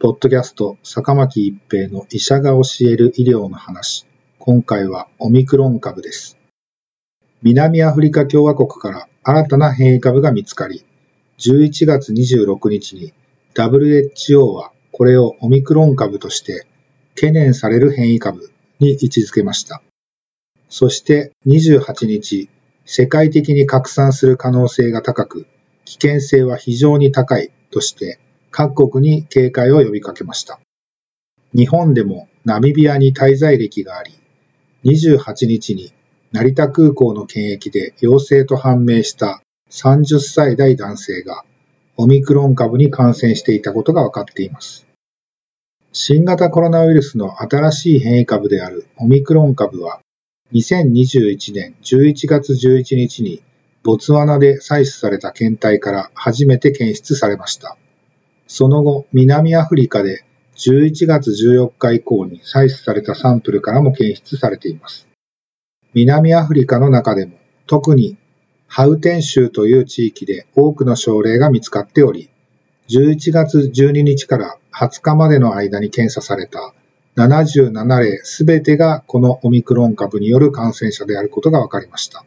ポッドキャスト坂巻一平の医者が教える医療の話今回はオミクロン株です南アフリカ共和国から新たな変異株が見つかり11月26日に WHO はこれをオミクロン株として懸念される変異株に位置づけました。そして28日、世界的に拡散する可能性が高く、危険性は非常に高いとして各国に警戒を呼びかけました。日本でもナミビアに滞在歴があり、28日に成田空港の検疫で陽性と判明した30歳代男性がオミクロン株に感染していたことが分かっています。新型コロナウイルスの新しい変異株であるオミクロン株は2021年11月11日にボツワナで採取された検体から初めて検出されました。その後、南アフリカで11月14日以降に採取されたサンプルからも検出されています。南アフリカの中でも特にハウテン州という地域で多くの症例が見つかっており、11月12日から20日までの間に検査された77例すべてがこのオミクロン株による感染者であることが分かりました。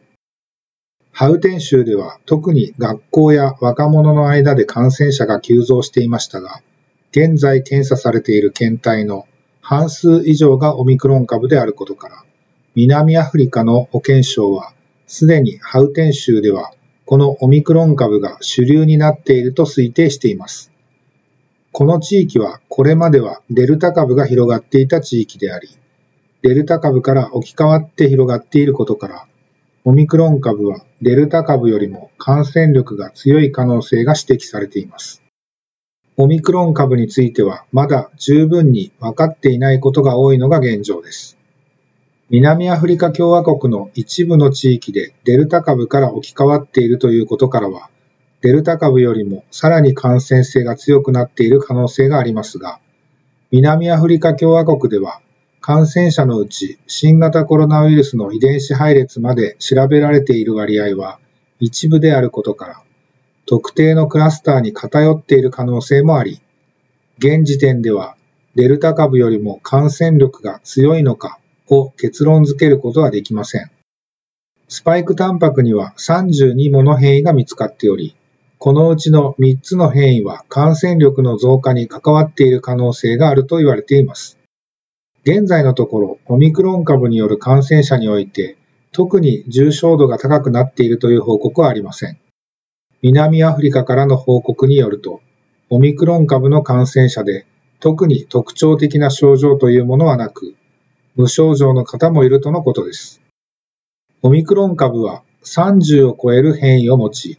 ハウテン州では特に学校や若者の間で感染者が急増していましたが、現在検査されている検体の半数以上がオミクロン株であることから、南アフリカの保健省はすでにハウテン州ではこのオミクロン株が主流になっていると推定しています。この地域はこれまではデルタ株が広がっていた地域であり、デルタ株から置き換わって広がっていることから、オミクロン株はデルタ株よりも感染力が強い可能性が指摘されています。オミクロン株についてはまだ十分に分かっていないことが多いのが現状です。南アフリカ共和国の一部の地域でデルタ株から置き換わっているということからは、デルタ株よりもさらに感染性が強くなっている可能性がありますが、南アフリカ共和国では感染者のうち新型コロナウイルスの遺伝子配列まで調べられている割合は一部であることから、特定のクラスターに偏っている可能性もあり、現時点ではデルタ株よりも感染力が強いのかを結論付けることはできません。スパイクタンパクには32もの変異が見つかっており、このうちの3つの変異は感染力の増加に関わっている可能性があると言われています。現在のところ、オミクロン株による感染者において、特に重症度が高くなっているという報告はありません。南アフリカからの報告によると、オミクロン株の感染者で特に特徴的な症状というものはなく、無症状の方もいるとのことです。オミクロン株は30を超える変異を持ち、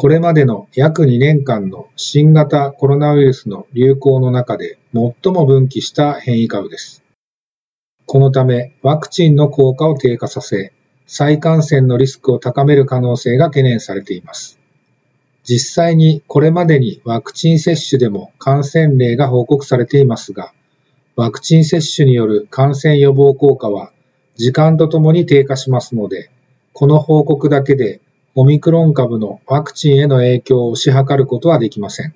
これまでの約2年間の新型コロナウイルスの流行の中で最も分岐した変異株です。このためワクチンの効果を低下させ、再感染のリスクを高める可能性が懸念されています。実際にこれまでにワクチン接種でも感染例が報告されていますが、ワクチン接種による感染予防効果は時間とともに低下しますので、この報告だけでオミクロン株のワクチンへの影響を推し量ることはできません。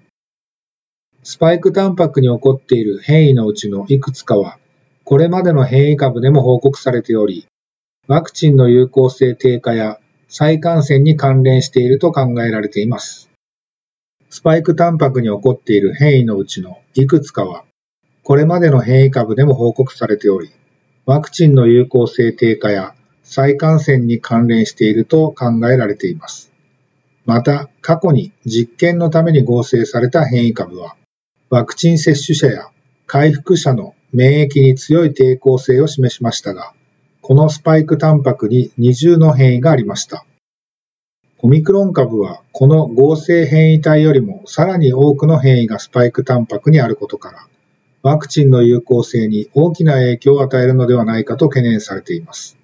スパイクタンパクに起こっている変異のうちのいくつかは、これまでの変異株でも報告されており、ワクチンの有効性低下や再感染に関連していると考えられています。スパイクタンパクに起こっている変異のうちのいくつかは、これまでの変異株でも報告されており、ワクチンの有効性低下や再感染に関連していると考えられています。また、過去に実験のために合成された変異株は、ワクチン接種者や回復者の免疫に強い抵抗性を示しましたが、このスパイクタンパクに二重の変異がありました。オミクロン株はこの合成変異体よりもさらに多くの変異がスパイクタンパクにあることから、ワクチンの有効性に大きな影響を与えるのではないかと懸念されています。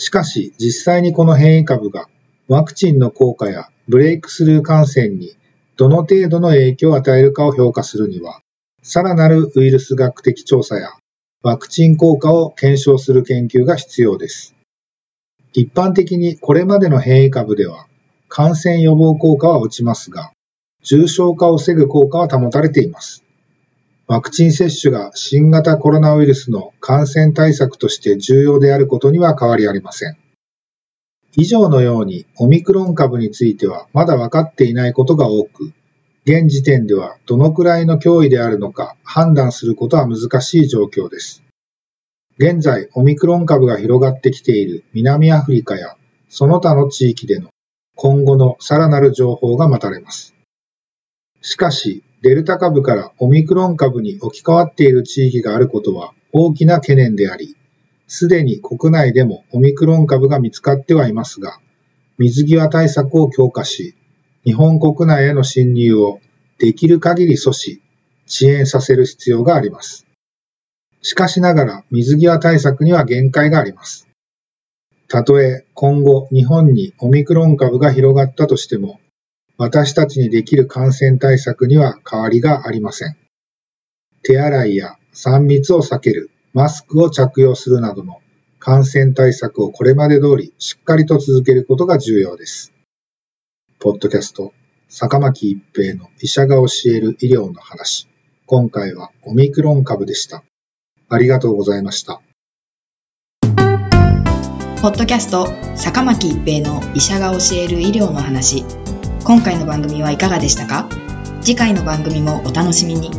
しかし、実際にこの変異株がワクチンの効果やブレイクスルー感染にどの程度の影響を与えるかを評価するには、さらなるウイルス学的調査やワクチン効果を検証する研究が必要です。一般的にこれまでの変異株では感染予防効果は落ちますが、重症化を防ぐ効果は保たれています。ワクチン接種が新型コロナウイルスの感染対策として重要であることには変わりありません。以上のようにオミクロン株についてはまだ分かっていないことが多く、現時点ではどのくらいの脅威であるのか判断することは難しい状況です。現在、オミクロン株が広がってきている南アフリカやその他の地域での今後のさらなる情報が待たれます。しかし、デルタ株からオミクロン株に置き換わっている地域があることは大きな懸念であり、すでに国内でもオミクロン株が見つかってはいますが、水際対策を強化し、日本国内への侵入をできる限り阻止、遅延させる必要があります。しかしながら水際対策には限界があります。たとえ今後日本にオミクロン株が広がったとしても、私たちにできる感染対策には変わりがありません。手洗いや3密を避ける、マスクを着用するなどの感染対策をこれまで通りしっかりと続けることが重要です。ポッドキャスト、坂巻一平の医者が教える医療の話。今回はオミクロン株でした。ありがとうございました。ポッドキャスト、坂巻一平の医者が教える医療の話。今回の番組はいかがでしたか？次回の番組もお楽しみに。